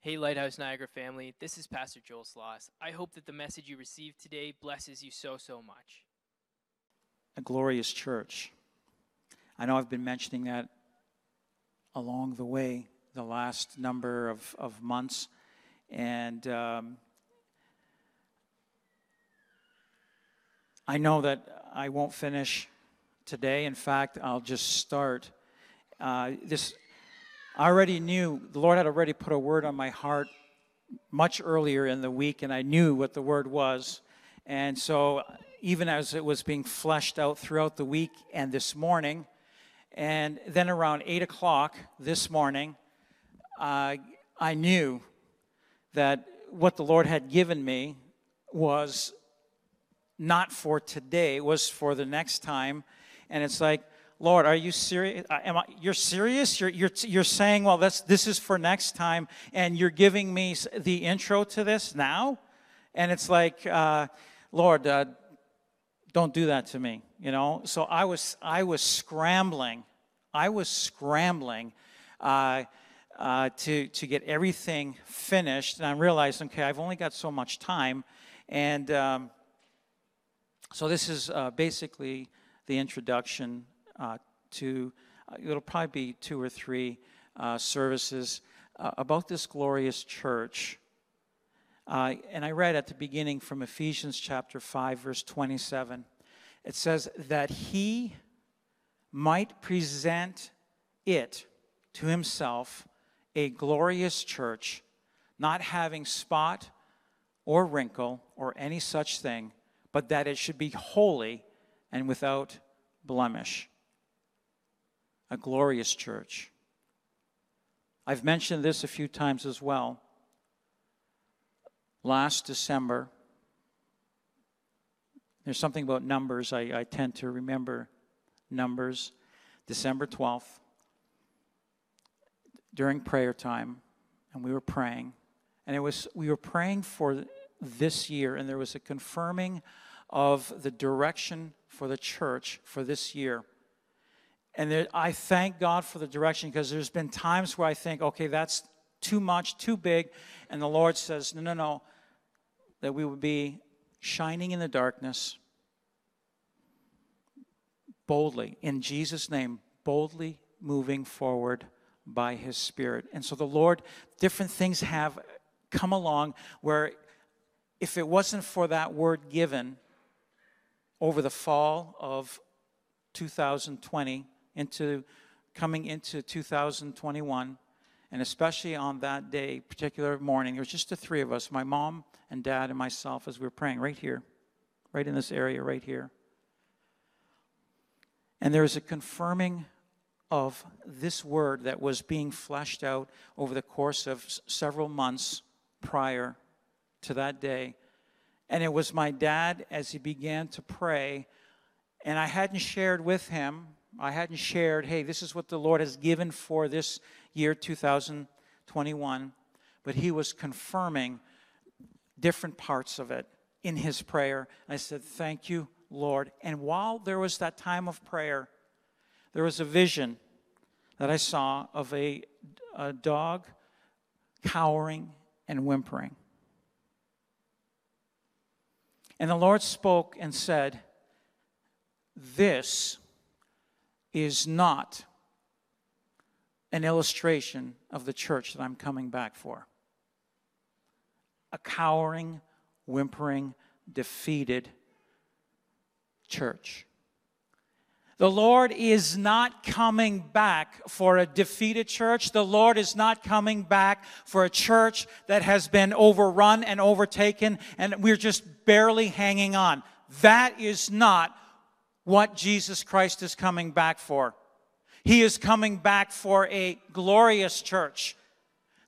Hey, Lighthouse Niagara family, this is Pastor Joel Sloss. I hope that the message you received today blesses you so, so much. a glorious church. I know I've been mentioning that along the way the last number of, of months. And um, I know that I won't finish today. In fact, I'll just start. Uh, this I already knew the Lord had already put a word on my heart much earlier in the week, and I knew what the word was. And so, even as it was being fleshed out throughout the week and this morning, and then around 8 o'clock this morning, uh, I knew that what the Lord had given me was not for today, it was for the next time. And it's like, Lord, are you serious? Am I, you're serious? You're, you're, you're saying, well, this, this is for next time, and you're giving me the intro to this now? And it's like, uh, Lord, uh, don't do that to me, you know? So I was, I was scrambling. I was scrambling uh, uh, to, to get everything finished. And I realized, okay, I've only got so much time. And um, so this is uh, basically the introduction uh, to, uh, it'll probably be two or three uh, services uh, about this glorious church. Uh, and I read at the beginning from Ephesians chapter 5, verse 27. It says that he might present it to himself a glorious church, not having spot or wrinkle or any such thing, but that it should be holy and without blemish. A glorious church. I've mentioned this a few times as well. Last December, there's something about numbers, I, I tend to remember numbers. December 12th, during prayer time, and we were praying. And it was we were praying for this year, and there was a confirming of the direction for the church for this year. And there, I thank God for the direction because there's been times where I think, okay, that's too much, too big. And the Lord says, no, no, no, that we would be shining in the darkness boldly, in Jesus' name, boldly moving forward by His Spirit. And so the Lord, different things have come along where if it wasn't for that word given over the fall of 2020 into coming into 2021, and especially on that day, particular morning, it was just the three of us, my mom and dad and myself, as we were praying right here, right in this area, right here. And there was a confirming of this word that was being fleshed out over the course of s- several months prior to that day. And it was my dad as he began to pray, and I hadn't shared with him, I hadn't shared, hey, this is what the Lord has given for this year 2021, but he was confirming different parts of it in his prayer. I said, Thank you, Lord. And while there was that time of prayer, there was a vision that I saw of a, a dog cowering and whimpering. And the Lord spoke and said, This is not an illustration of the church that I'm coming back for. A cowering, whimpering, defeated church. The Lord is not coming back for a defeated church. The Lord is not coming back for a church that has been overrun and overtaken and we're just barely hanging on. That is not what Jesus Christ is coming back for. He is coming back for a glorious church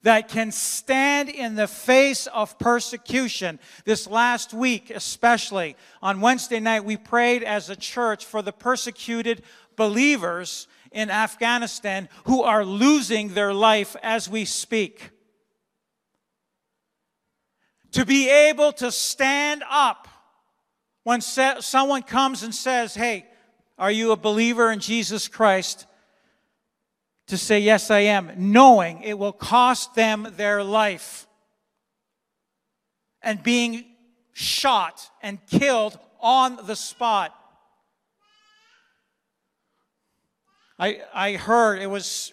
that can stand in the face of persecution. This last week, especially on Wednesday night, we prayed as a church for the persecuted believers in Afghanistan who are losing their life as we speak. To be able to stand up when someone comes and says, Hey, are you a believer in Jesus Christ? to say, Yes, I am, knowing it will cost them their life. And being shot and killed on the spot. I, I heard it was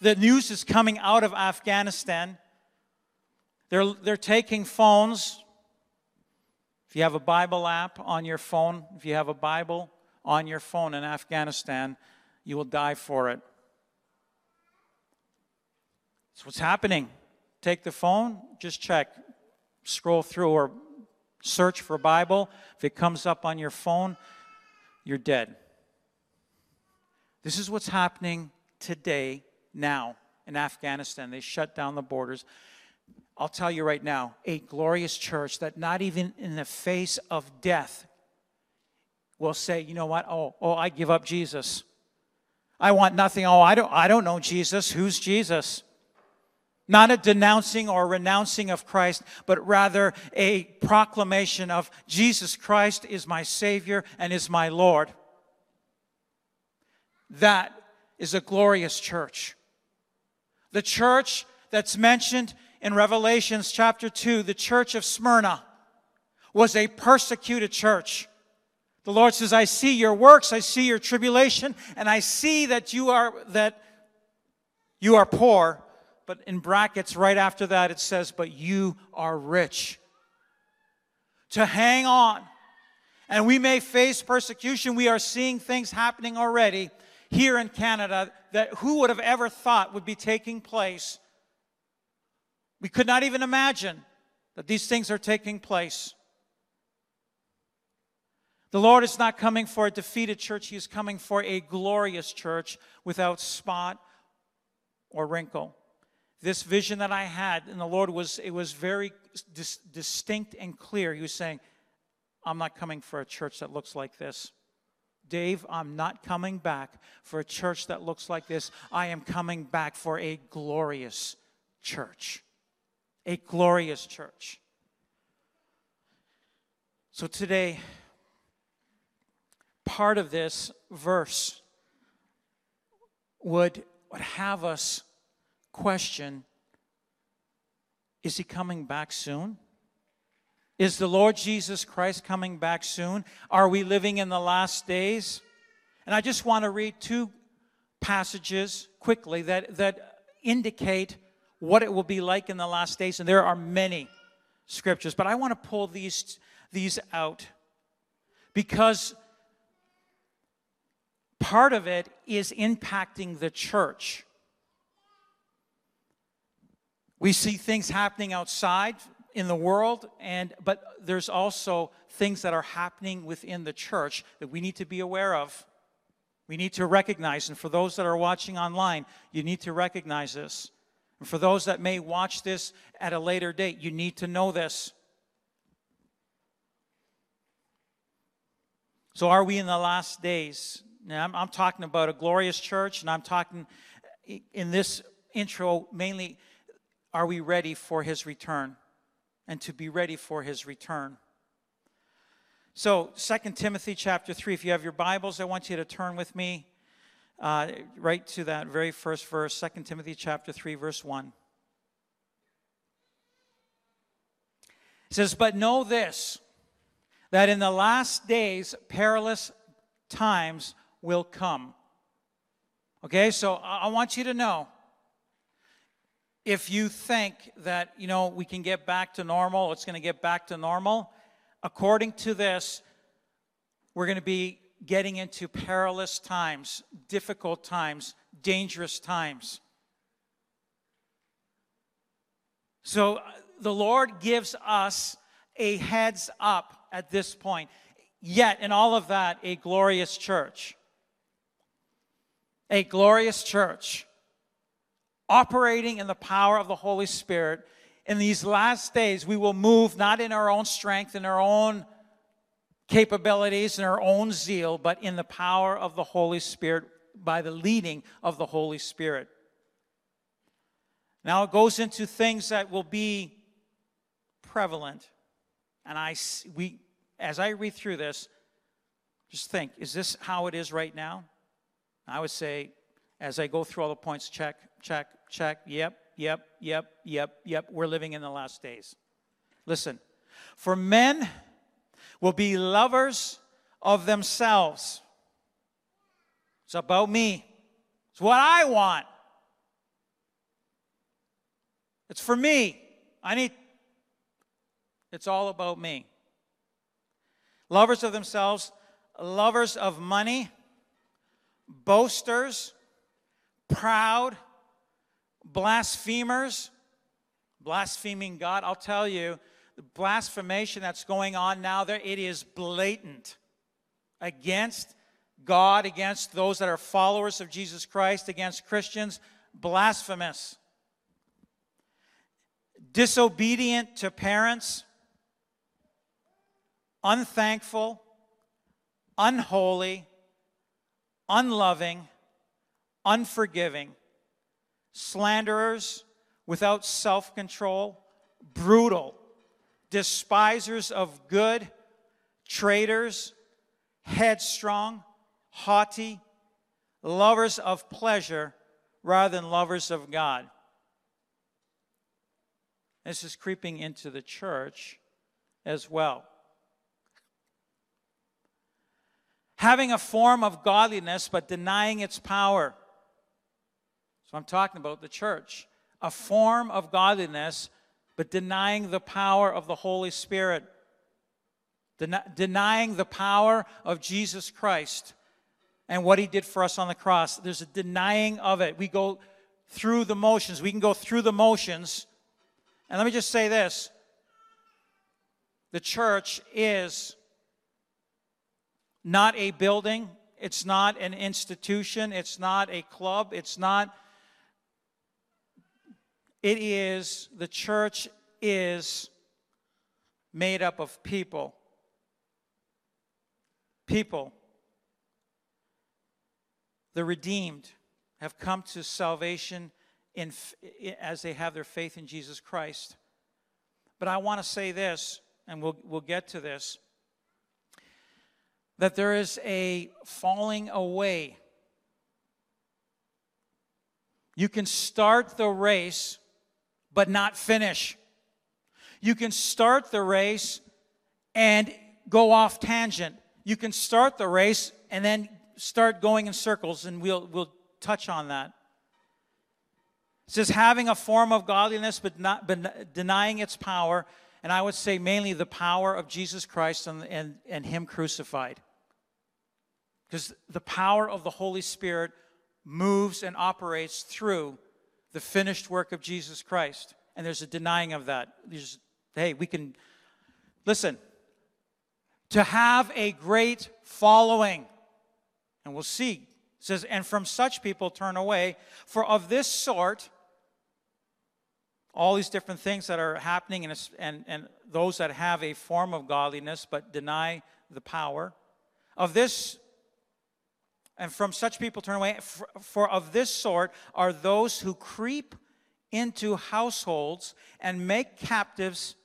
the news is coming out of Afghanistan. They're, they're taking phones. You have a Bible app on your phone, if you have a Bible on your phone in Afghanistan, you will die for it. That's what's happening. Take the phone, just check, scroll through or search for Bible. If it comes up on your phone, you're dead. This is what's happening today, now, in Afghanistan. They shut down the borders. I'll tell you right now, a glorious church that not even in the face of death will say, you know what? Oh, oh, I give up Jesus. I want nothing. Oh, I don't, I don't know Jesus. Who's Jesus? Not a denouncing or renouncing of Christ, but rather a proclamation of Jesus Christ is my Savior and is my Lord. That is a glorious church. The church that's mentioned in Revelations chapter 2, the church of Smyrna, was a persecuted church. The Lord says, I see your works, I see your tribulation, and I see that you are that you are poor, but in brackets right after that it says, but you are rich. To hang on. And we may face persecution. We are seeing things happening already here in Canada that who would have ever thought would be taking place. We could not even imagine that these things are taking place. The Lord is not coming for a defeated church, He is coming for a glorious church without spot or wrinkle. This vision that I had, and the Lord was, it was very dis- distinct and clear. He was saying, I'm not coming for a church that looks like this. Dave, I'm not coming back for a church that looks like this. I am coming back for a glorious church. A glorious church. So today, part of this verse would, would have us question Is he coming back soon? Is the Lord Jesus Christ coming back soon? Are we living in the last days? And I just want to read two passages quickly that, that indicate what it will be like in the last days. And there are many scriptures, but I want to pull these, these out because part of it is impacting the church. We see things happening outside in the world and but there's also things that are happening within the church that we need to be aware of we need to recognize and for those that are watching online you need to recognize this and for those that may watch this at a later date you need to know this. So are we in the last days? Now i'm, I'm talking about a glorious church and i'm talking in this intro mainly are we ready for his return? And to be ready for his return. So, 2 Timothy chapter 3, if you have your Bibles, I want you to turn with me uh, right to that very first verse, 2 Timothy chapter 3, verse 1. It says, But know this, that in the last days perilous times will come. Okay, so I want you to know if you think that, you know, we can get back to normal, it's going to get back to normal, according to this, we're going to be getting into perilous times, difficult times, dangerous times. So uh, the Lord gives us a heads up at this point. Yet, in all of that, a glorious church. A glorious church operating in the power of the Holy Spirit. In these last days, we will move not in our own strength, in our own capabilities, and our own zeal, but in the power of the Holy Spirit by the leading of the Holy Spirit. Now it goes into things that will be prevalent. And I we as I read through this, just think, is this how it is right now? I would say As I go through all the points, check, check, check, yep, yep, yep, yep, yep. We're living in the last days. Listen, for men will be lovers of themselves. It's about me. It's what I want. It's for me. I need, it's all about me. Lovers of themselves, lovers of money, boasters, proud, blasphemers, blaspheming God. I'll tell you, the blasphemation that's going on now there, it is blatant against God, against those that are followers of Jesus Christ, against Christians, blasphemous. Disobedient to parents, unthankful, unholy, unloving, unforgiving, slanderers, without self control, brutal, despisers of good, traitors, headstrong, haughty, lovers of pleasure rather than lovers of God. This is creeping into the church as well. Having a form of godliness but denying its power. So I'm talking about the church. A form of godliness but denying the power of the Holy Spirit. Den- denying the power of Jesus Christ and what he did for us on the cross. There's a denying of it. We go through the motions. We can go through the motions and let me just say this the church is not a building, it's not an institution, it's not a club, it's not. It is, the church is made up of people. People. The redeemed have come to salvation in, as they have their faith in Jesus Christ. But I want to say this, and we'll, we'll get to this that there is a falling away. You can start the race, but not finish. You can start the race and go off tangent. You can start the race and then start going in circles, and we'll, we'll touch on that. It says having a form of godliness but not but denying its power, and I would say mainly the power of Jesus Christ and, and, and Him crucified. Because the power of the Holy Spirit moves and operates through the finished work of Jesus Christ. And there's a denying of that. There's, hey, we can listen. To have a great following, and we'll see says, and from such people turn away. For of this sort all these different things that are happening, and, and, and those that have a form of godliness but deny the power. Of this, and from such people turn away, for, of this sort are those who creep into households and make captives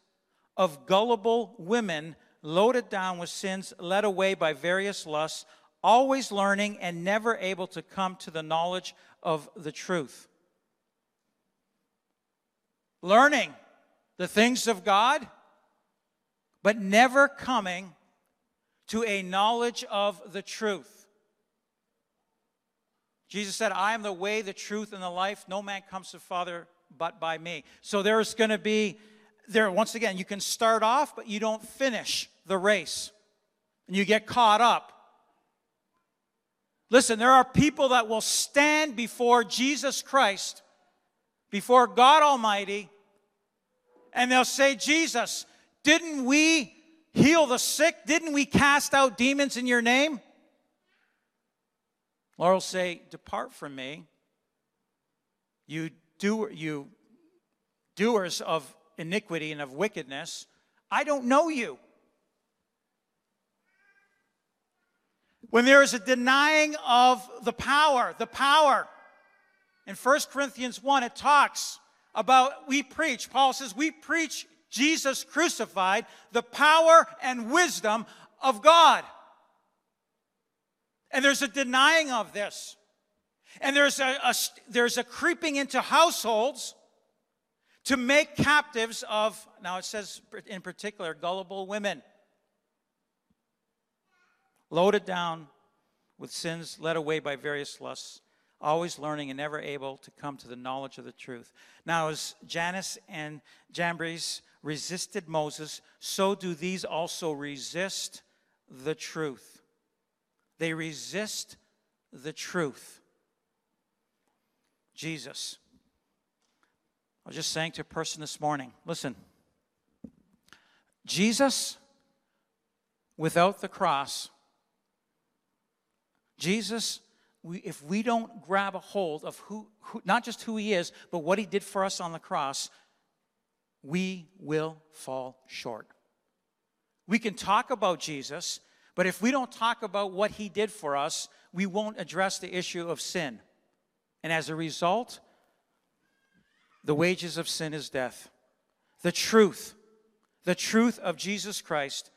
of gullible women loaded down with sins, led away by various lusts, always learning and never able to come to the knowledge of the truth learning the things of God, but never coming to a knowledge of the truth. Jesus said, I am the way, the truth, and the life. No man comes to the Father but by me. So there's going to be, there, once again, you can start off, but you don't finish the race. And you get caught up. Listen, there are people that will stand before Jesus Christ before God Almighty and they'll say, Jesus, didn't we heal the sick? Didn't we cast out demons in your name? Lord will say, Depart from me, you, do, you doers of iniquity and of wickedness. I don't know you. When there is a denying of the power, the power, in 1 Corinthians 1, it talks about we preach. Paul says, we preach Jesus crucified, the power and wisdom of God. And there's a denying of this. And there's a, a, there's a creeping into households to make captives of, now it says in particular, gullible women. Loaded down with sins led away by various lusts, always learning and never able to come to the knowledge of the truth. Now, as Jannes and Jambres resisted Moses, so do these also resist the truth. They resist the truth. Jesus. I was just saying to a person this morning listen, Jesus without the cross, Jesus, we, if we don't grab a hold of who, who, not just who he is, but what he did for us on the cross, we will fall short. We can talk about Jesus, but if we don't talk about what he did for us, we won't address the issue of sin. And as a result, the wages of sin is death. The truth, the truth of Jesus Christ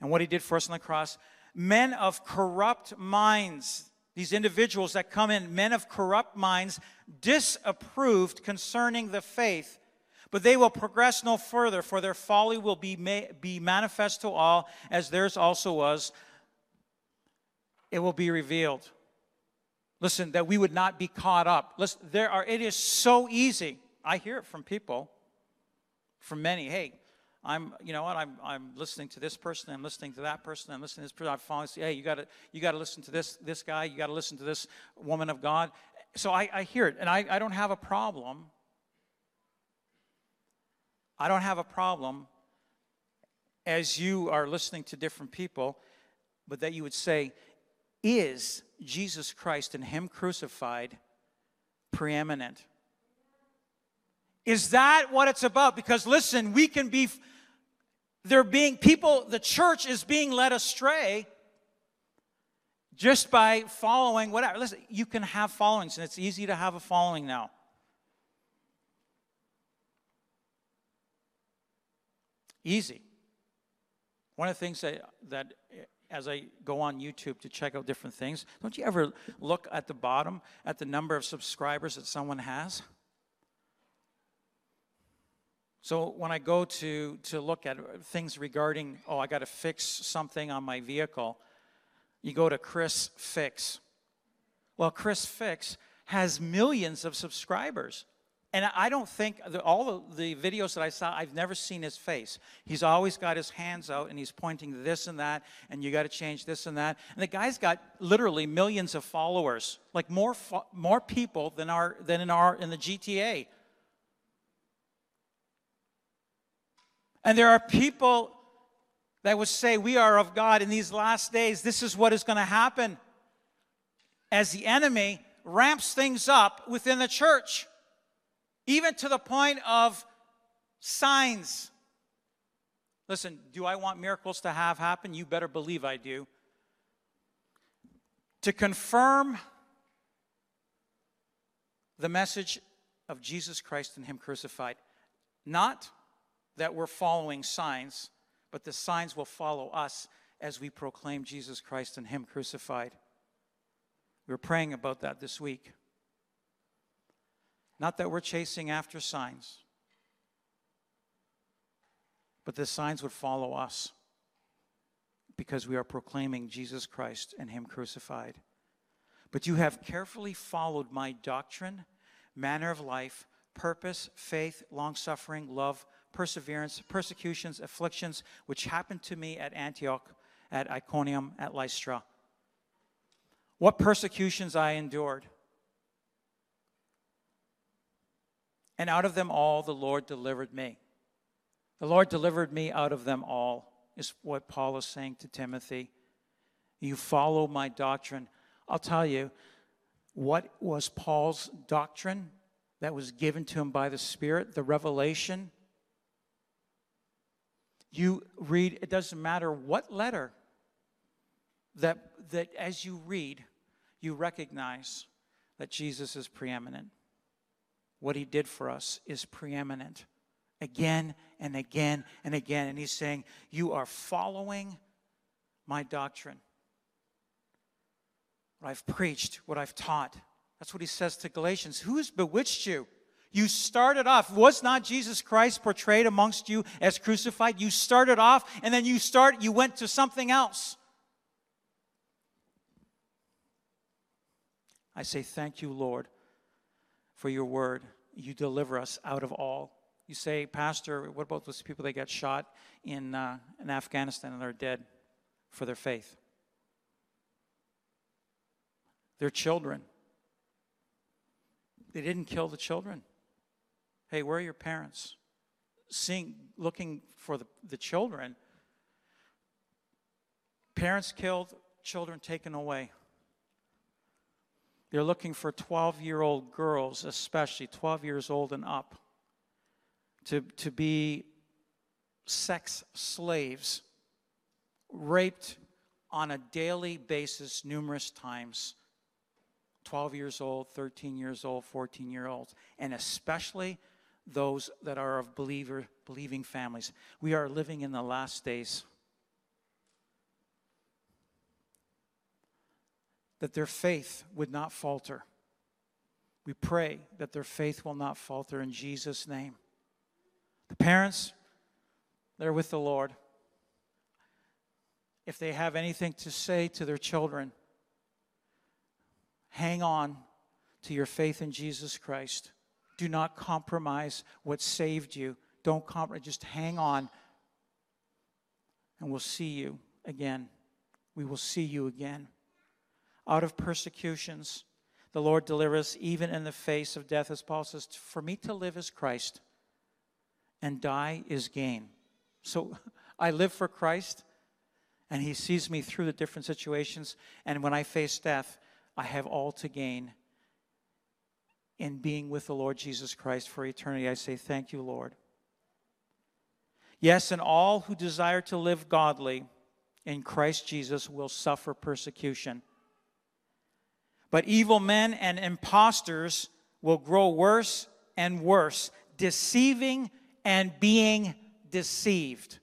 and what he did for us on the cross. Men of corrupt minds, these individuals that come in, men of corrupt minds, disapproved concerning the faith, but they will progress no further, for their folly will be, be manifest to all, as theirs also was. It will be revealed. Listen, that we would not be caught up. Listen, there are, it is so easy. I hear it from people, from many. Hey, I'm, you know what, I'm, I'm listening to this person, I'm listening to that person, I'm listening to this person, I'm following, hey, you gotta, you gotta listen to this, this guy, you gotta listen to this woman of God. So I, I hear it, and I, I don't have a problem. I don't have a problem as you are listening to different people, but that you would say, is Jesus Christ and Him crucified preeminent? Is that what it's about? Because listen, we can be, there being people, the church is being led astray just by following whatever. Listen, you can have followings, and it's easy to have a following now. Easy. One of the things that, that as I go on YouTube to check out different things, don't you ever look at the bottom at the number of subscribers that someone has? So when I go to, to look at things regarding, oh, I got to fix something on my vehicle, you go to Chris Fix. Well, Chris Fix has millions of subscribers. And I don't think all the videos that I saw, I've never seen his face. He's always got his hands out and he's pointing this and that, and you got to change this and that. And the guy's got literally millions of followers, like more more people than our than in our in the GTA. And there are people that would say we are of God in these last days. This is what is going to happen as the enemy ramps things up within the church even to the point of signs. Listen, do I want miracles to have happen? You better believe I do. To confirm the message of Jesus Christ and Him crucified. Not that we're following signs, but the signs will follow us as we proclaim Jesus Christ and Him crucified. We were praying about that this week. Not that we're chasing after signs, but the signs would follow us because we are proclaiming Jesus Christ and Him crucified. But you have carefully followed my doctrine, manner of life, purpose, faith, long suffering, love, perseverance, persecutions, afflictions, which happened to me at Antioch, at Iconium, at Lystra. What persecutions I endured And out of them all, the Lord delivered me. The Lord delivered me out of them all, is what Paul is saying to Timothy. You follow my doctrine. I'll tell you, what was Paul's doctrine that was given to him by the Spirit, the revelation? You read, it doesn't matter what letter, that, that as you read, you recognize that Jesus is preeminent what he did for us is preeminent again and again and again. And he's saying, You are following my doctrine. what I've preached, what I've taught. That's what he says to Galatians. Who has bewitched you? You started off. Was not Jesus Christ portrayed amongst you as crucified? You started off and then you start you went to something else. I say thank you, Lord, for your word. You deliver us out of all. You say, Pastor, what about those people that got shot in, uh, in Afghanistan and are dead for their faith? Their children. They didn't kill the children. Hey, where are your parents? Seeing, looking for the, the children. Parents killed, children taken away. They're looking for 12 year old girls, especially 12 years old and up, to, to be sex slaves, raped on a daily basis numerous times. 12 years old, 13 years old, 14 year olds, and especially those that are of believer, believing families. We are living in the last days. That their faith would not falter. We pray that their faith will not falter in Jesus' name. The parents, they're with the Lord. If they have anything to say to their children, hang on to your faith in Jesus Christ. Do not compromise what saved you. Don't compromise, just hang on. And we'll see you again. We will see you again. Out of persecutions, the Lord delivers even in the face of death, as Paul says, For me to live is Christ, and die is gain. So I live for Christ, and He sees me through the different situations. And when I face death, I have all to gain in being with the Lord Jesus Christ for eternity. I say, Thank you, Lord. Yes, and all who desire to live godly in Christ Jesus will suffer persecution. But evil men and impostors will grow worse and worse, deceiving and being deceived.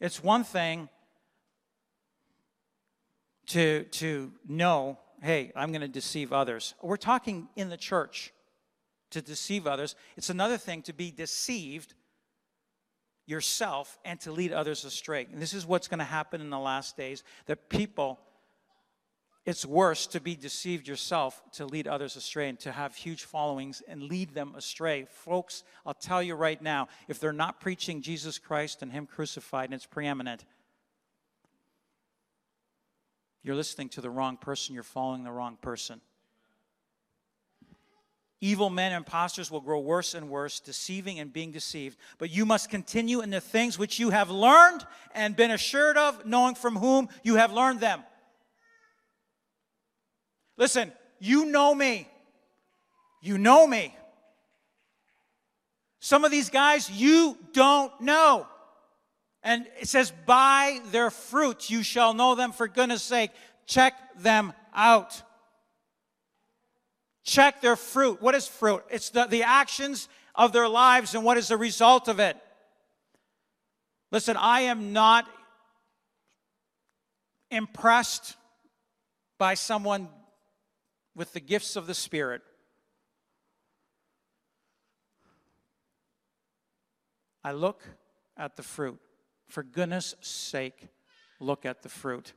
It's one thing to, to know hey, I'm going to deceive others. We're talking in the church to deceive others. It's another thing to be deceived yourself and to lead others astray. And this is what's going to happen in the last days that people it's worse to be deceived yourself to lead others astray and to have huge followings and lead them astray. Folks, I'll tell you right now, if they're not preaching Jesus Christ and Him crucified and it's preeminent, you're listening to the wrong person, you're following the wrong person. Evil men and impostors will grow worse and worse, deceiving and being deceived. But you must continue in the things which you have learned and been assured of, knowing from whom you have learned them. Listen, you know me. You know me. Some of these guys you don't know. And it says, By their fruits you shall know them for goodness sake. Check them out. Check their fruit. What is fruit? It's the, the actions of their lives and what is the result of it. Listen, I am not impressed by someone with the gifts of the Spirit. I look at the fruit. For goodness sake, look at the fruit.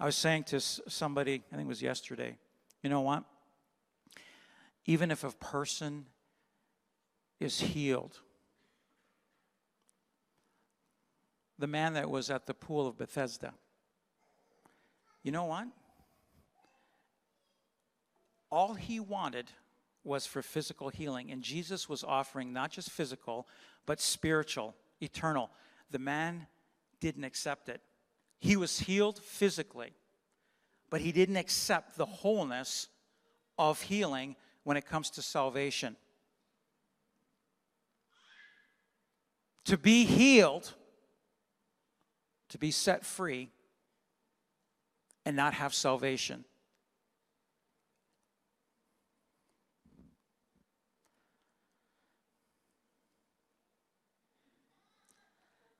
I was saying to somebody, I think it was yesterday, you know what? Even if a person is healed, the man that was at the pool of Bethesda, you know what? All he wanted was for physical healing. And Jesus was offering not just physical, but spiritual, eternal. The man didn't accept it. He was healed physically, but he didn't accept the wholeness of healing when it comes to salvation. To be healed, to be set free, and not have salvation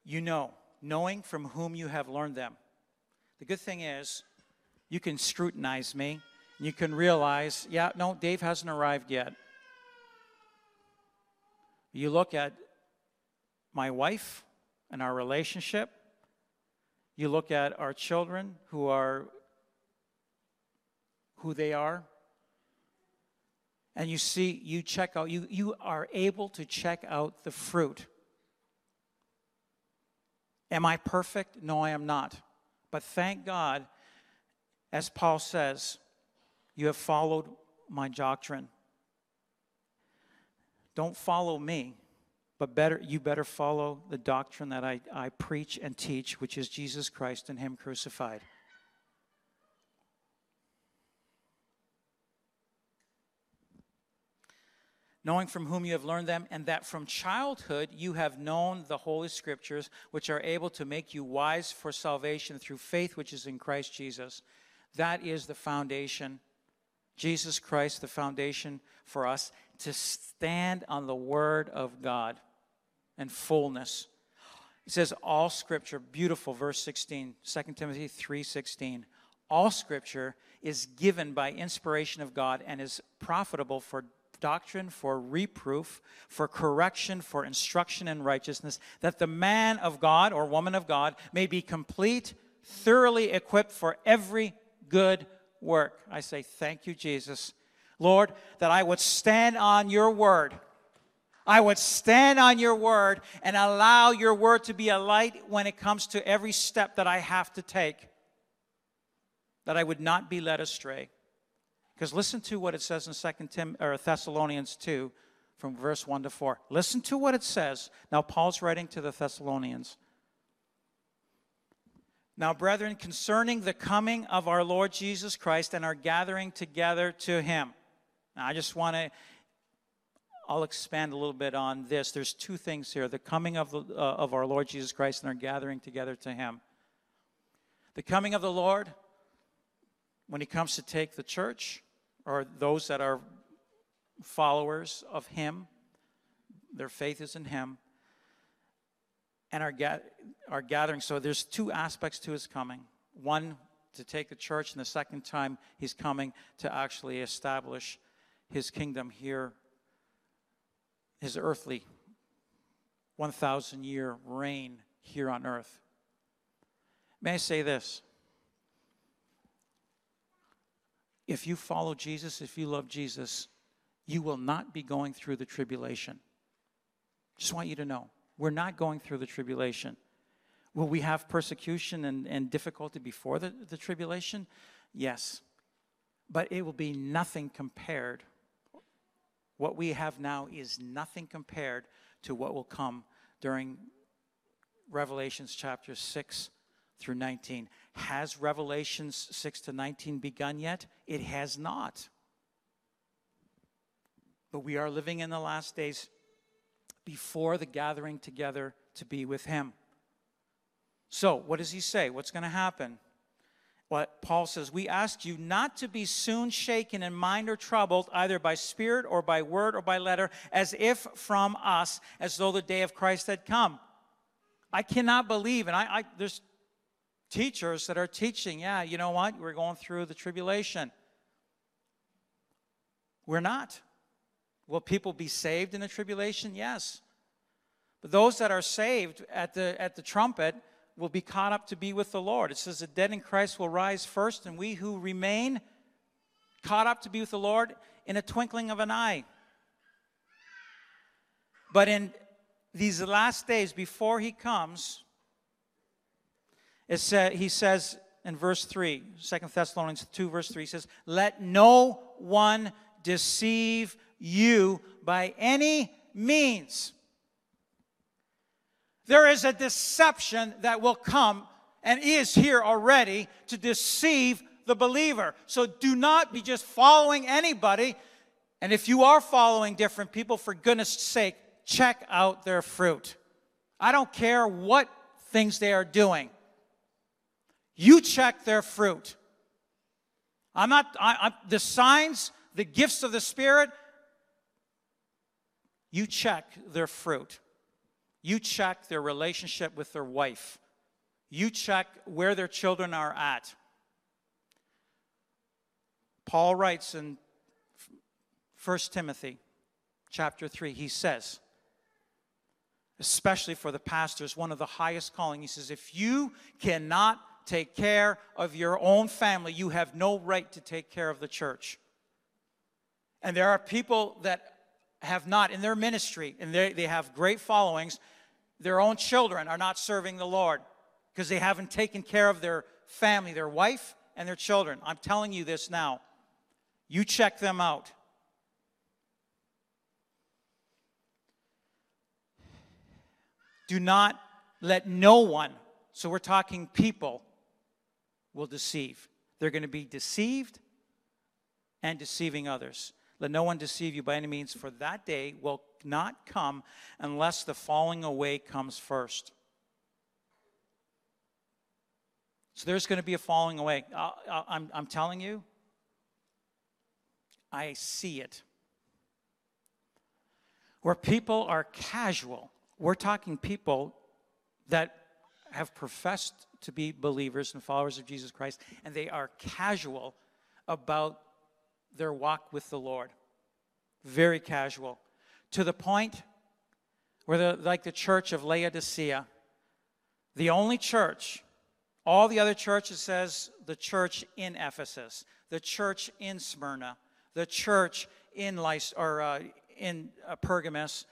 you know knowing from whom you have learned them. The good thing is, you can scrutinize me, and you can realize, yeah, no, Dave hasn't arrived yet. You look at my wife and our relationship, you look at our children who are who they are, and you see, you check out, you, you are able to check out the fruit. Am I perfect? No, I am not. But thank God, as Paul says, you have followed my doctrine. Don't follow me, but better you better follow the doctrine that I, I preach and teach, which is Jesus Christ and Him crucified. knowing from whom you have learned them, and that from childhood you have known the Holy Scriptures, which are able to make you wise for salvation through faith which is in Christ Jesus. That is the foundation. Jesus Christ, the foundation for us to stand on the Word of God and fullness. It says all scripture, beautiful verse 16, 2 Timothy 3:16. All scripture is given by inspiration of God and is profitable for doctrine, for reproof, for correction, for instruction in righteousness, that the man of God or woman of God may be complete, thoroughly equipped for every good work. I say, Thank you, Jesus. Lord, that I would stand on your word. I would stand on your word and allow your word to be a light when it comes to every step that I have to take, that I would not be led astray. Because listen to what it says in 2 Tim, or Thessalonians 2 from verse 1 to 4. Listen to what it says. Now, Paul's writing to the Thessalonians. Now, brethren, concerning the coming of our Lord Jesus Christ and our gathering together to him. Now, I just want to, I'll expand a little bit on this. There's two things here the coming of, the, uh, of our Lord Jesus Christ and our gathering together to him. The coming of the Lord, when he comes to take the church, or those that are followers of Him, their faith is in Him, and our, ga- are gathering. So there's two aspects to His coming. One, to take the church, and the second time, He's coming to actually establish His kingdom here, His earthly 1,000 year reign here on earth. May I say this? If you follow Jesus, if you love Jesus, you will not be going through the tribulation. Just want you to know, we're not going through the tribulation. Will we have persecution and, and difficulty before the, the tribulation? Yes. But it will be nothing compared. What we have now is nothing compared to what will come during Revelations chapter 6 through 19. Has Revelations 6 to 19 begun yet? It has not. But we are living in the last days before the gathering together to be with Him. So, what does he say? What's going to happen? What Paul says, we ask you not to be soon shaken in mind or troubled, either by spirit or by word or by letter, as if from us, as though the day of Christ had come. I cannot believe, and I, I there's teachers that are teaching, yeah, you know what? We're going through the tribulation. We're not. Will people be saved in the tribulation? Yes. But those that are saved at the, at the trumpet will be caught up to be with the Lord. It says the dead in Christ will rise first, and we who remain caught up to be with the Lord in a twinkling of an eye. But in these last days before he comes, it said, he says in verse 3, 2 Thessalonians 2, verse 3, he says, Let no one deceive you by any means. There is a deception that will come and is here already to deceive the believer. So do not be just following anybody. And if you are following different people, for goodness sake, check out their fruit. I don't care what things they are doing. You check their fruit. I'm not, I, I, the signs, the gifts of the Spirit, you check their fruit. You check their relationship with their wife, You check where their children are at. Paul writes in 1 Timothy chapter 3, he says, especially for the pastors, one of the highest calling, he says, if you cannot take care of your own family, you have no right to take care of the church. And there are people that have not in their ministry, and they, they have great followings, their own children are not serving the Lord because they haven't taken care of their family, their wife, and their children. I'm telling you this now. You check them out. Do not let no one, so we're talking people, will deceive. They're going to be deceived and deceiving others. Let no one deceive you by any means, for that day will not come unless the falling away comes first. So there's going to be a falling away. I, I'm, I'm telling you, I see it. Where people are casual, we're talking people that have professed to be believers and followers of Jesus Christ, and they are casual about their walk with the Lord. Very casual. To the point where, like the church of Laodicea, the only church, all the other churches says the church in Ephesus, the church in Smyrna, the church in Lys, or uh, in uh, Pergamus,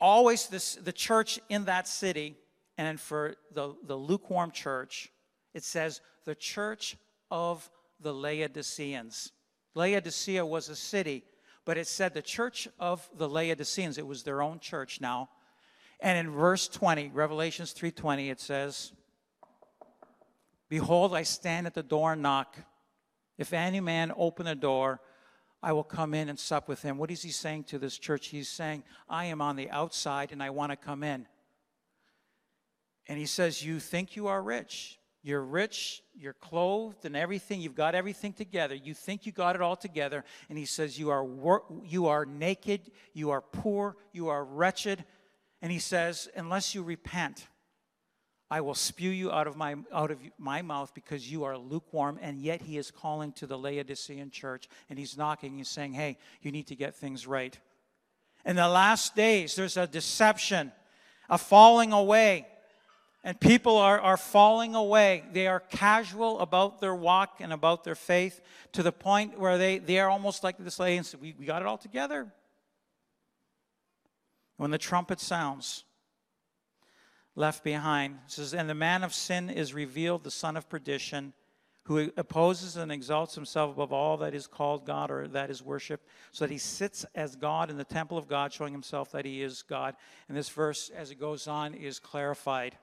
always this, the church in that city, and for the, the lukewarm church, it says the church of the Laodiceans. Laodicea was a city, but it said the church of the Laodiceans. It was their own church now. And in verse 20, Revelations 3:20, it says, Behold, I stand at the door and knock. If any man open the door, I will come in and sup with him. What is he saying to this church? He's saying, I am on the outside and I want to come in. And he says, You think you are rich. You're rich, you're clothed and everything, you've got everything together. You think you got it all together. And he says, You are, wor- you are naked, you are poor, you are wretched. And he says, Unless you repent, I will spew you out of my out of my mouth because you are lukewarm. And yet he is calling to the Laodicean church and he's knocking. He's saying, "Hey, you need to get things right." In the last days, there's a deception, a falling away, and people are, are falling away. They are casual about their walk and about their faith to the point where they, they are almost like this say, we, we got it all together. When the trumpet sounds, left behind, says, And the man of sin is revealed, the son of perdition, who opposes and exalts himself above all that is called God or that is worship, so that he sits as God in the temple of God, showing himself that he is God. And this verse, as it goes on, is clarified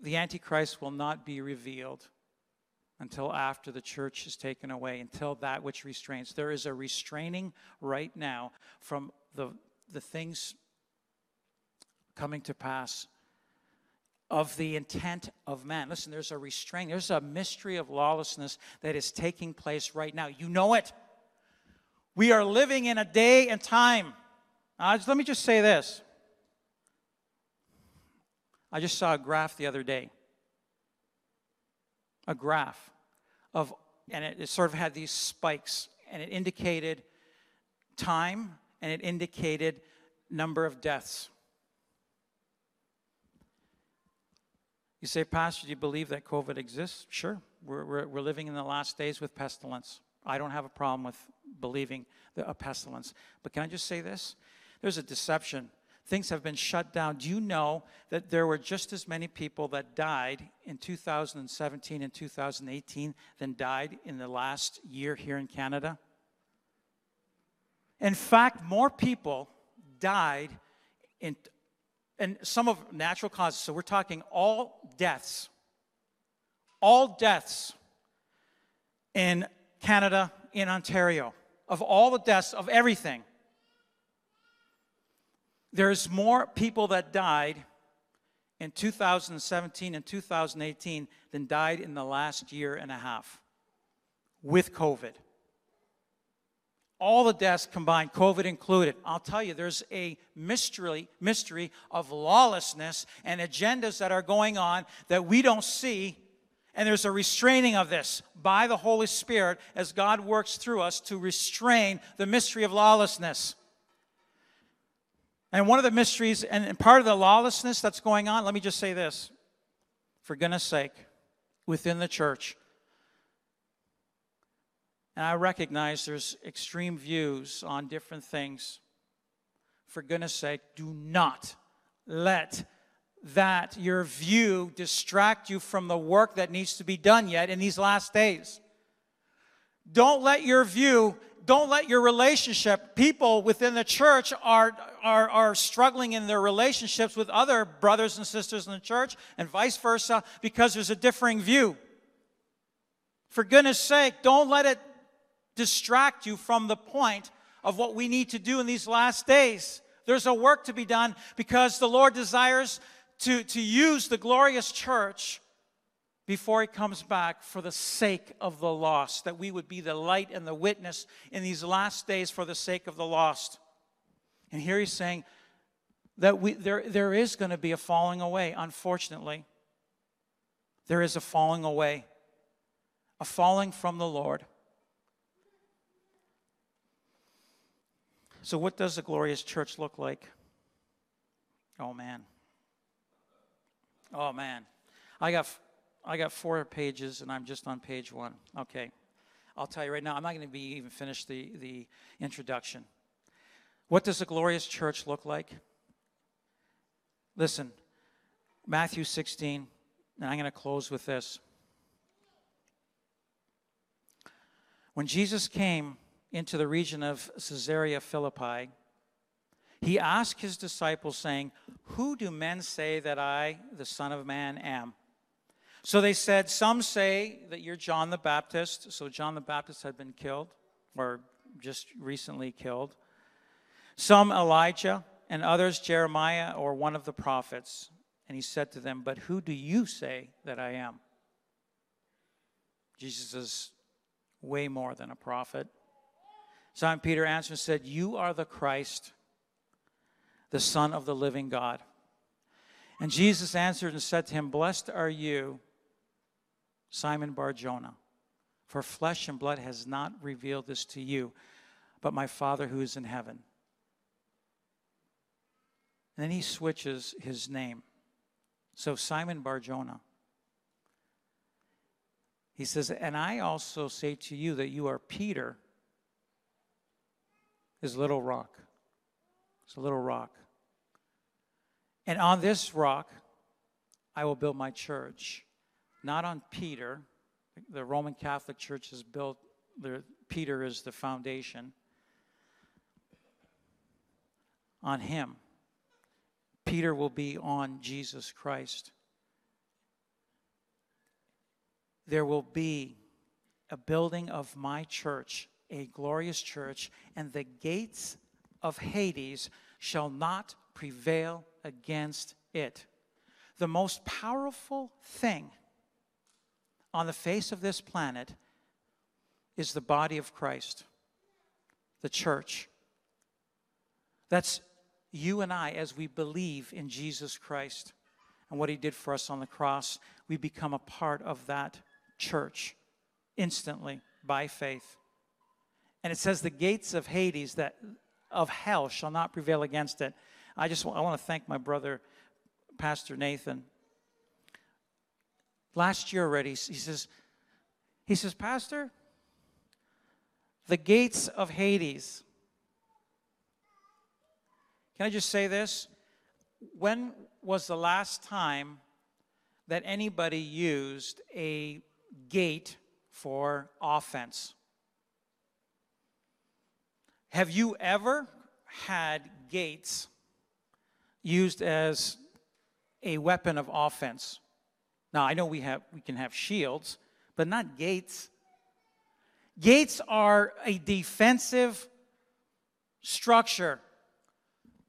the Antichrist will not be revealed until after the church is taken away, until that which restrains. There is a restraining right now from the, the things coming to pass of the intent of man. Listen, there's a restraint, there's a mystery of lawlessness that is taking place right now. You know it. We are living in a day and time. Uh, let me just say this I just saw a graph the other day. A graph of, and it, it sort of had these spikes, and it indicated time and it indicated number of deaths. You say, Pastor, do you believe that COVID exists? Sure. We're, we're, we're living in the last days with pestilence. I don't have a problem with believing the, a pestilence. But can I just say this? There's a deception things have been shut down. Do you know that there were just as many people that died in 2017 and 2018 than died in the last year here in Canada? In fact, more people died in and some of natural causes. So we're talking all deaths. All deaths in Canada, in Ontario, of all the deaths of everything there's more people that died in 2017 and 2018 than died in the last year and a half with COVID. all the deaths combined, COVID included. I'll tell you, there's a mystery, mystery of lawlessness and agendas that are going on that we don't see. And there's a restraining of this by the Holy Spirit as God works through us to restrain the mystery of lawlessness. And one of the mysteries, and part of the lawlessness that's going on, let me just say this for goodness sake, within the church. And I recognize there's extreme views on different things. For goodness sake, do not let that your view distract you from the work that needs to be done yet in these last days. Don't let your view don't let your relationship, people within the church are, are, are struggling in their relationships with other brothers and sisters in the church, and vice versa, because there's a differing view. For goodness sake, don't let it distract you from the point of what we need to do in these last days. There's a work to be done because the Lord desires to, to use the glorious church before he comes back for the sake of the lost, that we would be the light and the witness in these last days for the sake of the lost. And here he's saying that we, there, there is going to be a falling away, unfortunately. There is a falling away, a falling from the Lord. So, what does the glorious church look like? Oh, man. Oh, man. I got I got four pages and I'm just on page one. Okay. I'll tell you right now, I'm not going to be even finish the, the introduction. What does a glorious church look like? Listen, Matthew 16, and I'm going to close with this. When Jesus came into the region of Caesarea Philippi, he asked his disciples, saying, Who do men say that I, the Son of Man, am? So they said, Some say that you're John the Baptist. So John the Baptist had been killed, or just recently killed. Some Elijah, and others Jeremiah or one of the prophets. And he said to them, But who do you say that I am? Jesus is way more than a prophet. Simon Peter answered and said, You are the Christ, the Son of the living God. And Jesus answered and said to him, Blessed are you Simon Barjona, for flesh and blood has not revealed this to you, but my Father who is in heaven. And then he switches his name. So Simon Barjona. He says, And I also say to you that you are Peter, his little rock. It's a little rock. And on this rock I will build my church not on Peter. The Roman Catholic Church is built, Peter is the foundation. On him. Peter will be on Jesus Christ. There will be a building of my church, a glorious church, and the gates of Hades shall not prevail against it. The most powerful thing on the face of this planet is the body of Christ, the church. That's you and I as we believe in Jesus Christ and what he did for us on the cross. We become a part of that church instantly by faith. And it says the gates of Hades that of hell shall not prevail against it. I just I want to thank my brother Pastor Nathan last year already. He says, he says, Pastor, the gates of Hades. Can I just say this? When was the last time that anybody used a gate for offense? Have you ever had gates used as a weapon of offense? Now, I know we, have, we can have shields, but not gates. Gates are a defensive structure.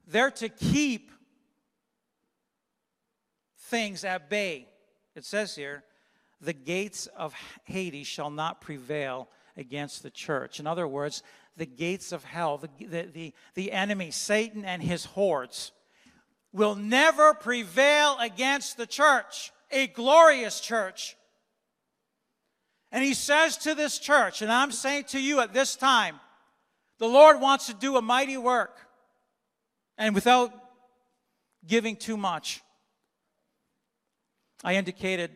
They're to keep things at bay. It says here, the gates of Hades shall not prevail against the church. In other words, the gates of hell, the, the, the, the enemy, Satan and his hordes, will never prevail against the church, a glorious church. And he says to this church, and I'm saying to you at this time, the Lord wants to do a mighty work. And without giving too much, I indicated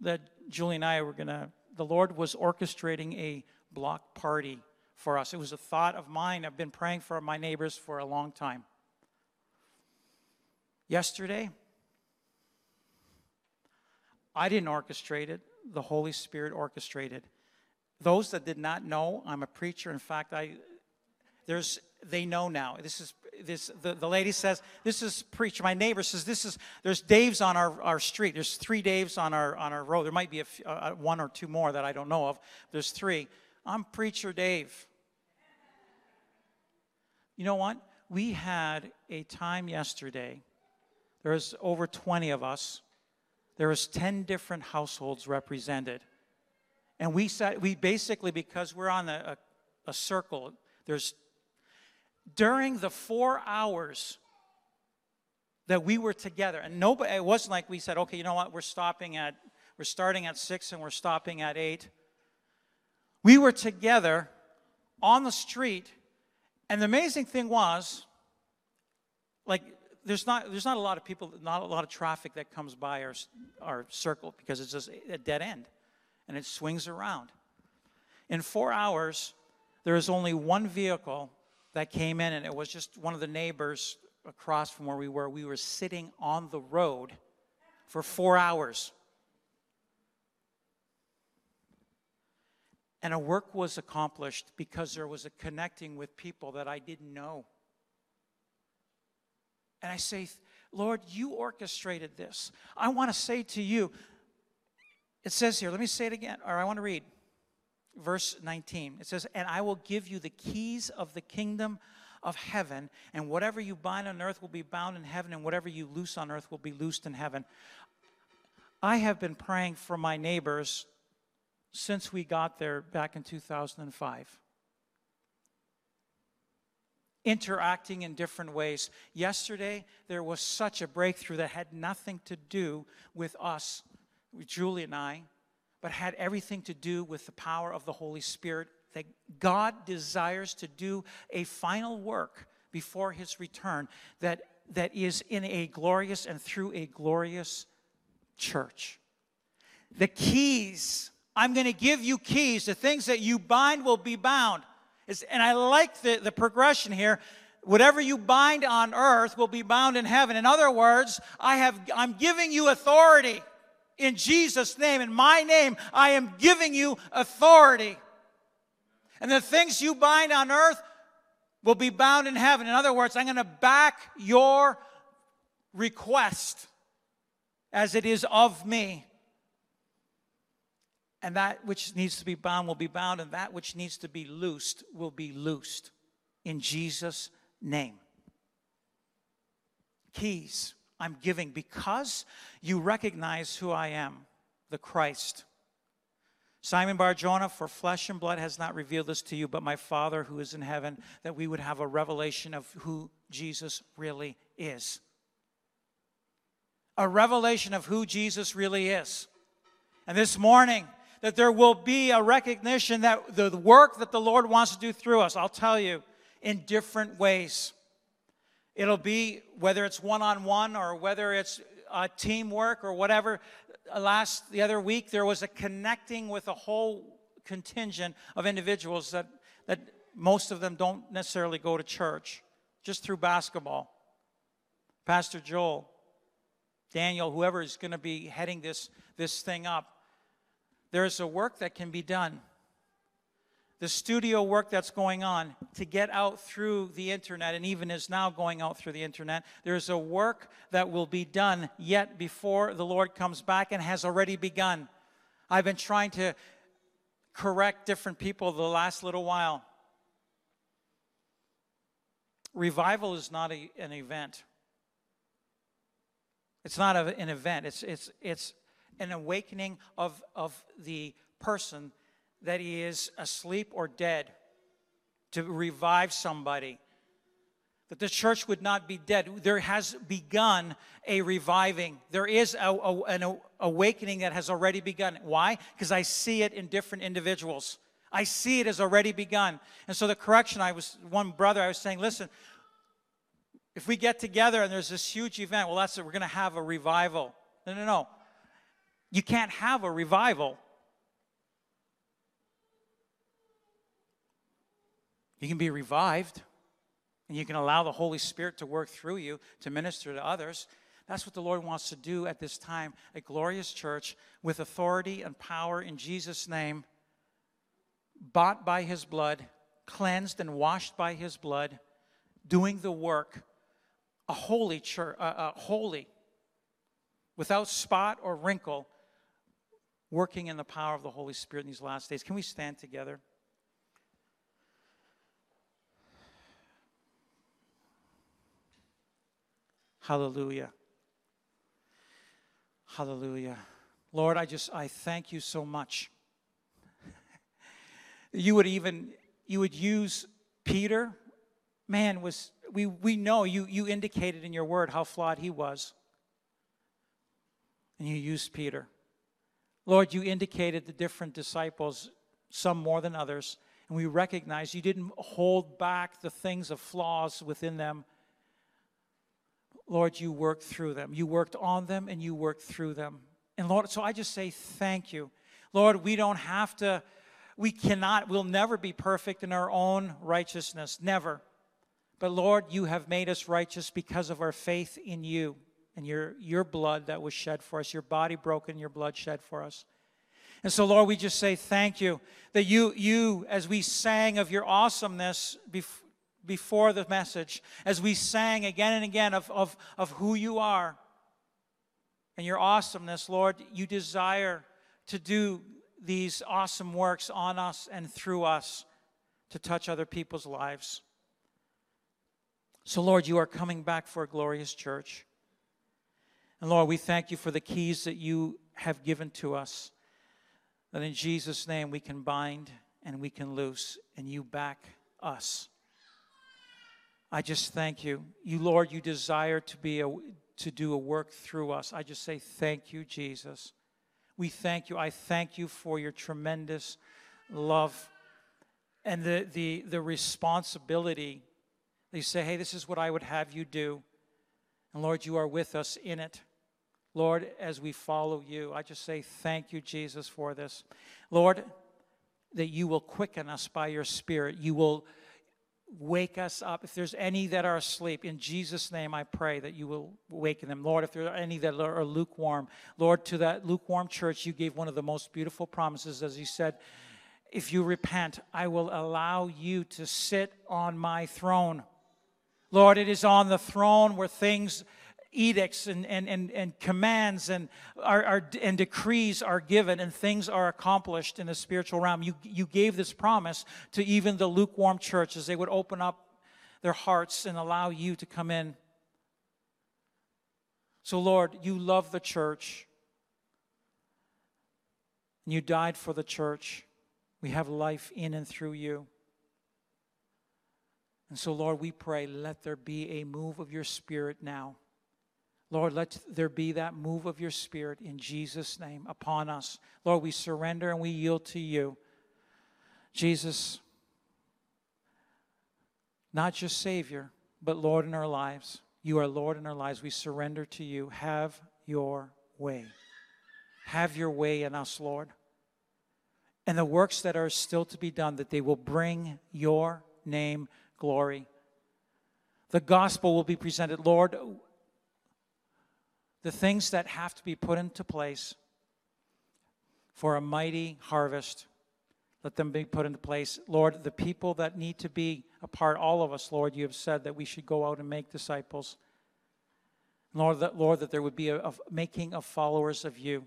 that Julie and I were going to, the Lord was orchestrating a block party for us. It was a thought of mine. I've been praying for my neighbors for a long time. Yesterday, I didn't orchestrate it, the Holy Spirit orchestrated. Those that did not know, I'm a preacher. In fact, I there's they know now. This is this the, the lady says this is preacher my neighbor says this is there's daves on our, our street. There's three daves on our on our road. There might be a, uh, one or two more that i don't know of. There's three. I'm preacher dave. You know what? We had a time yesterday there was over 20 of us there was 10 different households represented and we said we basically because we're on a, a, a circle there's during the four hours that we were together, and nobody, it wasn't like we said, okay, you know what, we're stopping at, we're starting at six and we're stopping at eight. We were together on the street, and the amazing thing was, like, there's not, there's not a lot of people, not a lot of traffic that comes by our, our circle because it's just a dead end and it swings around. In four hours, there is only one vehicle that came in, and it was just one of the neighbors across from where we were. We were sitting on the road for four hours. And a work was accomplished because there was a connecting with people that I didn't know. And I say, Lord, you orchestrated this. I want to say to you, it says here, let me say it again, or I want to read verse 19. It says, And I will give you the keys of the kingdom of heaven, and whatever you bind on earth will be bound in heaven, and whatever you loose on earth will be loosed in heaven. I have been praying for my neighbors since we got there back in 2005. Interacting in different ways. Yesterday, there was such a breakthrough that had nothing to do with us, with Julie and I, but had everything to do with the power of the Holy Spirit. That God desires to do a final work before his return that, that is in a glorious and through a glorious church. The keys, I'm going to give you keys. The things that you bind will be bound. It's, and I like the, the progression here whatever you bind on earth will be bound in heaven. In other words, I have, I'm giving you authority in Jesus' name, in my name, I am giving you authority. And the things you bind on earth will be bound in heaven. In other words, I'm going to back your request as it is of me. And that which needs to be bound will be bound, and that which needs to be loosed will be loosed in Jesus' name. Keys. I'm giving because you recognize who I am, the Christ. Simon Barjona, for flesh and blood has not revealed this to you, but my Father who is in heaven, that we would have a revelation of who Jesus really is. A revelation of who Jesus really is. And this morning, that there will be a recognition that the work that the Lord wants to do through us, I'll tell you, in different ways. It'll be whether it's one on one or whether it's uh, teamwork or whatever. Uh, last the other week, there was a connecting with a whole contingent of individuals that, that most of them don't necessarily go to church, just through basketball. Pastor Joel, Daniel, whoever is going to be heading this, this thing up, there's a work that can be done the studio work that's going on to get out through the internet and even is now going out through the internet. There's a work that will be done yet before the Lord comes back and has already begun. I've been trying to correct different people the last little while. Revival is not a, an event. It's not a, an event. It's, it's, it's an awakening of, of the person that he is asleep or dead to revive somebody. That the church would not be dead. There has begun a reviving. There is a, a, an awakening that has already begun. Why? Because I see it in different individuals. I see it has already begun. And so the correction, I was, one brother, I was saying, listen, if we get together and there's this huge event, well, that's it, we're going to have a revival. No, no, no. You can't have a revival. You can be revived, and you can allow the Holy Spirit to work through you to minister to others. That's what the Lord wants to do at this time, a glorious church with authority and power in Jesus' name, bought by his blood, cleansed and washed by his blood, doing the work, a holy church, uh, holy, without spot or wrinkle, working in the power of the Holy Spirit in these last days. Can we stand together? Hallelujah. Hallelujah. Lord, I just I thank you so much. you would even you would use Peter. Man, was we we know you you indicated in your word how flawed he was. And you used Peter. Lord, you indicated the different disciples, some more than others, and we recognize you didn't hold back the things of flaws within them Lord, you worked through them. You worked on them and you worked through them. And Lord, so I just say thank you. Lord, we don't have to, we cannot, we'll never be perfect in our own righteousness. Never. But Lord, you have made us righteous because of our faith in you and your, your blood that was shed for us, your body broken, your blood shed for us. And so, Lord, we just say thank you that you, you as we sang of your awesomeness before before the message as we sang again and again of, of, of who you are and your awesomeness, Lord. You desire to do these awesome works on us and through us to touch other people's lives. So, Lord, you are coming back for a glorious church. And Lord, we thank you for the keys that you have given to us. That in Jesus' name we can bind and we can loose, and you back us. I just thank you. You, Lord, you desire to be a, to do a work through us. I just say thank you, Jesus. We thank you. I thank you for your tremendous love and the, the, the responsibility. They say, hey, this is what I would have you do. And Lord, you are with us in it. Lord, as we follow you, I just say thank you, Jesus, for this. Lord, that you will quicken us by your Spirit. You will wake us up. If there's any that are asleep, in Jesus' name I pray that you will waken them. Lord, if there are any that are lukewarm, Lord, to that lukewarm church, you gave one of the most beautiful promises, as you said, if you repent, I will allow you to sit on my throne. Lord, it is on the throne where things edicts and, and, and, and commands and, are, are, and decrees are given and things are accomplished in the spiritual realm. You, you gave this promise to even the lukewarm churches. They would open up their hearts and allow you to come in. So, Lord, you love the church. And you died for the church. We have life in and through you. And so, Lord, we pray, let there be a move of your spirit now. Lord, let there be that move of your Spirit in Jesus' name upon us. Lord, we surrender and we yield to you. Jesus, not just Savior, but Lord in our lives. You are Lord in our lives. We surrender to you. Have your way. Have your way in us, Lord. And the works that are still to be done, that they will bring your name glory. The gospel will be presented. Lord, the things that have to be put into place for a mighty harvest. Let them be put into place. Lord, the people that need to be a part, all of us, Lord, you have said that we should go out and make disciples. Lord, that, Lord, that there would be a, a making of followers of you.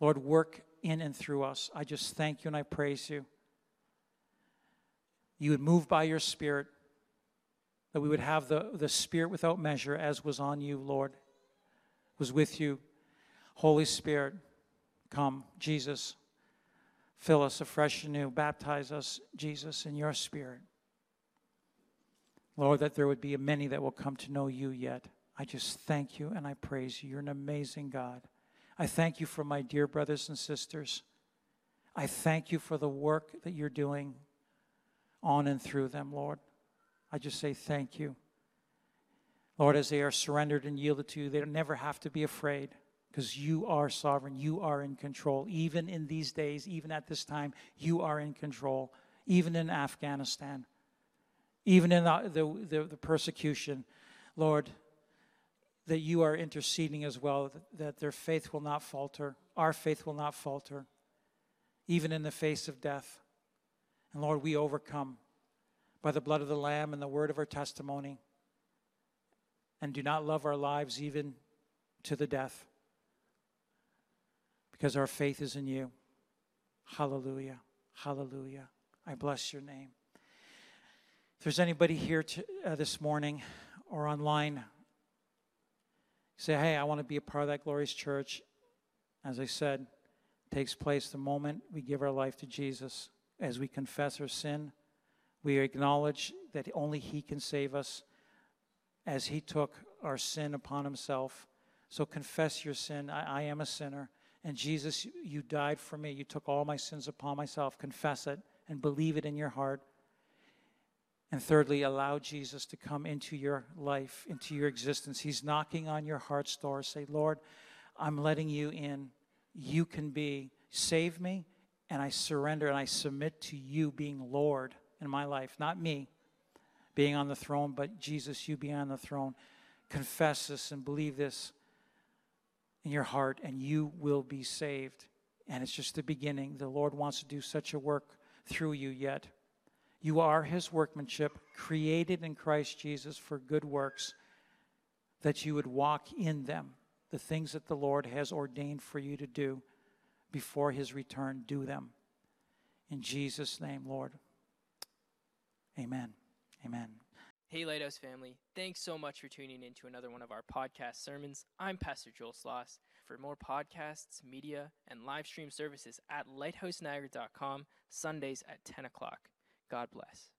Lord, work in and through us. I just thank you and I praise you. You would move by your Spirit, that we would have the, the Spirit without measure as was on you, Lord was with you. Holy Spirit, come. Jesus, Fill us afresh and new. Baptize us, Jesus, in your spirit. Lord, that there would be many that will come to know you yet. I just thank you and I praise you. You're an amazing God. I thank you for my dear brothers and sisters. I thank you for the work that you're doing on and through them, Lord. I just say thank you. Lord, as they are surrendered and yielded to you, they never have to be afraid because you are sovereign. You are in control. Even in these days, even at this time, you are in control. Even in Afghanistan, even in the, the, the, the persecution, Lord, that you are interceding as well, that, that their faith will not falter, our faith will not falter, even in the face of death. And Lord, we overcome by the blood of the Lamb and the word of our testimony, and do not love our lives even to the death, because our faith is in you. Hallelujah. Hallelujah. I bless your name. If there's anybody here to, uh, this morning or online, say, hey, I want to be a part of that glorious church. As I said, takes place the moment we give our life to Jesus. As we confess our sin, we acknowledge that only He can save us as He took our sin upon Himself. So confess your sin. I, I am a sinner. And Jesus, you died for me. You took all my sins upon myself. Confess it and believe it in your heart. And thirdly, allow Jesus to come into your life, into your existence. He's knocking on your heart's door. Say, Lord, I'm letting you in. You can be. Save me, and I surrender and I submit to you being Lord in my life, not me being on the throne, but Jesus, you be on the throne. Confess this and believe this in your heart, and you will be saved. And it's just the beginning. The Lord wants to do such a work through you yet. You are his workmanship, created in Christ Jesus for good works, that you would walk in them. The things that the Lord has ordained for you to do before his return, do them. In Jesus' name, Lord. Amen. Amen. Hey, Lighthouse family. Thanks so much for tuning in to another one of our podcast sermons. I'm Pastor Joel Sloss. For more podcasts, media, and live stream services at lighthouseniagara.com, Sundays at 10 o'clock. God bless.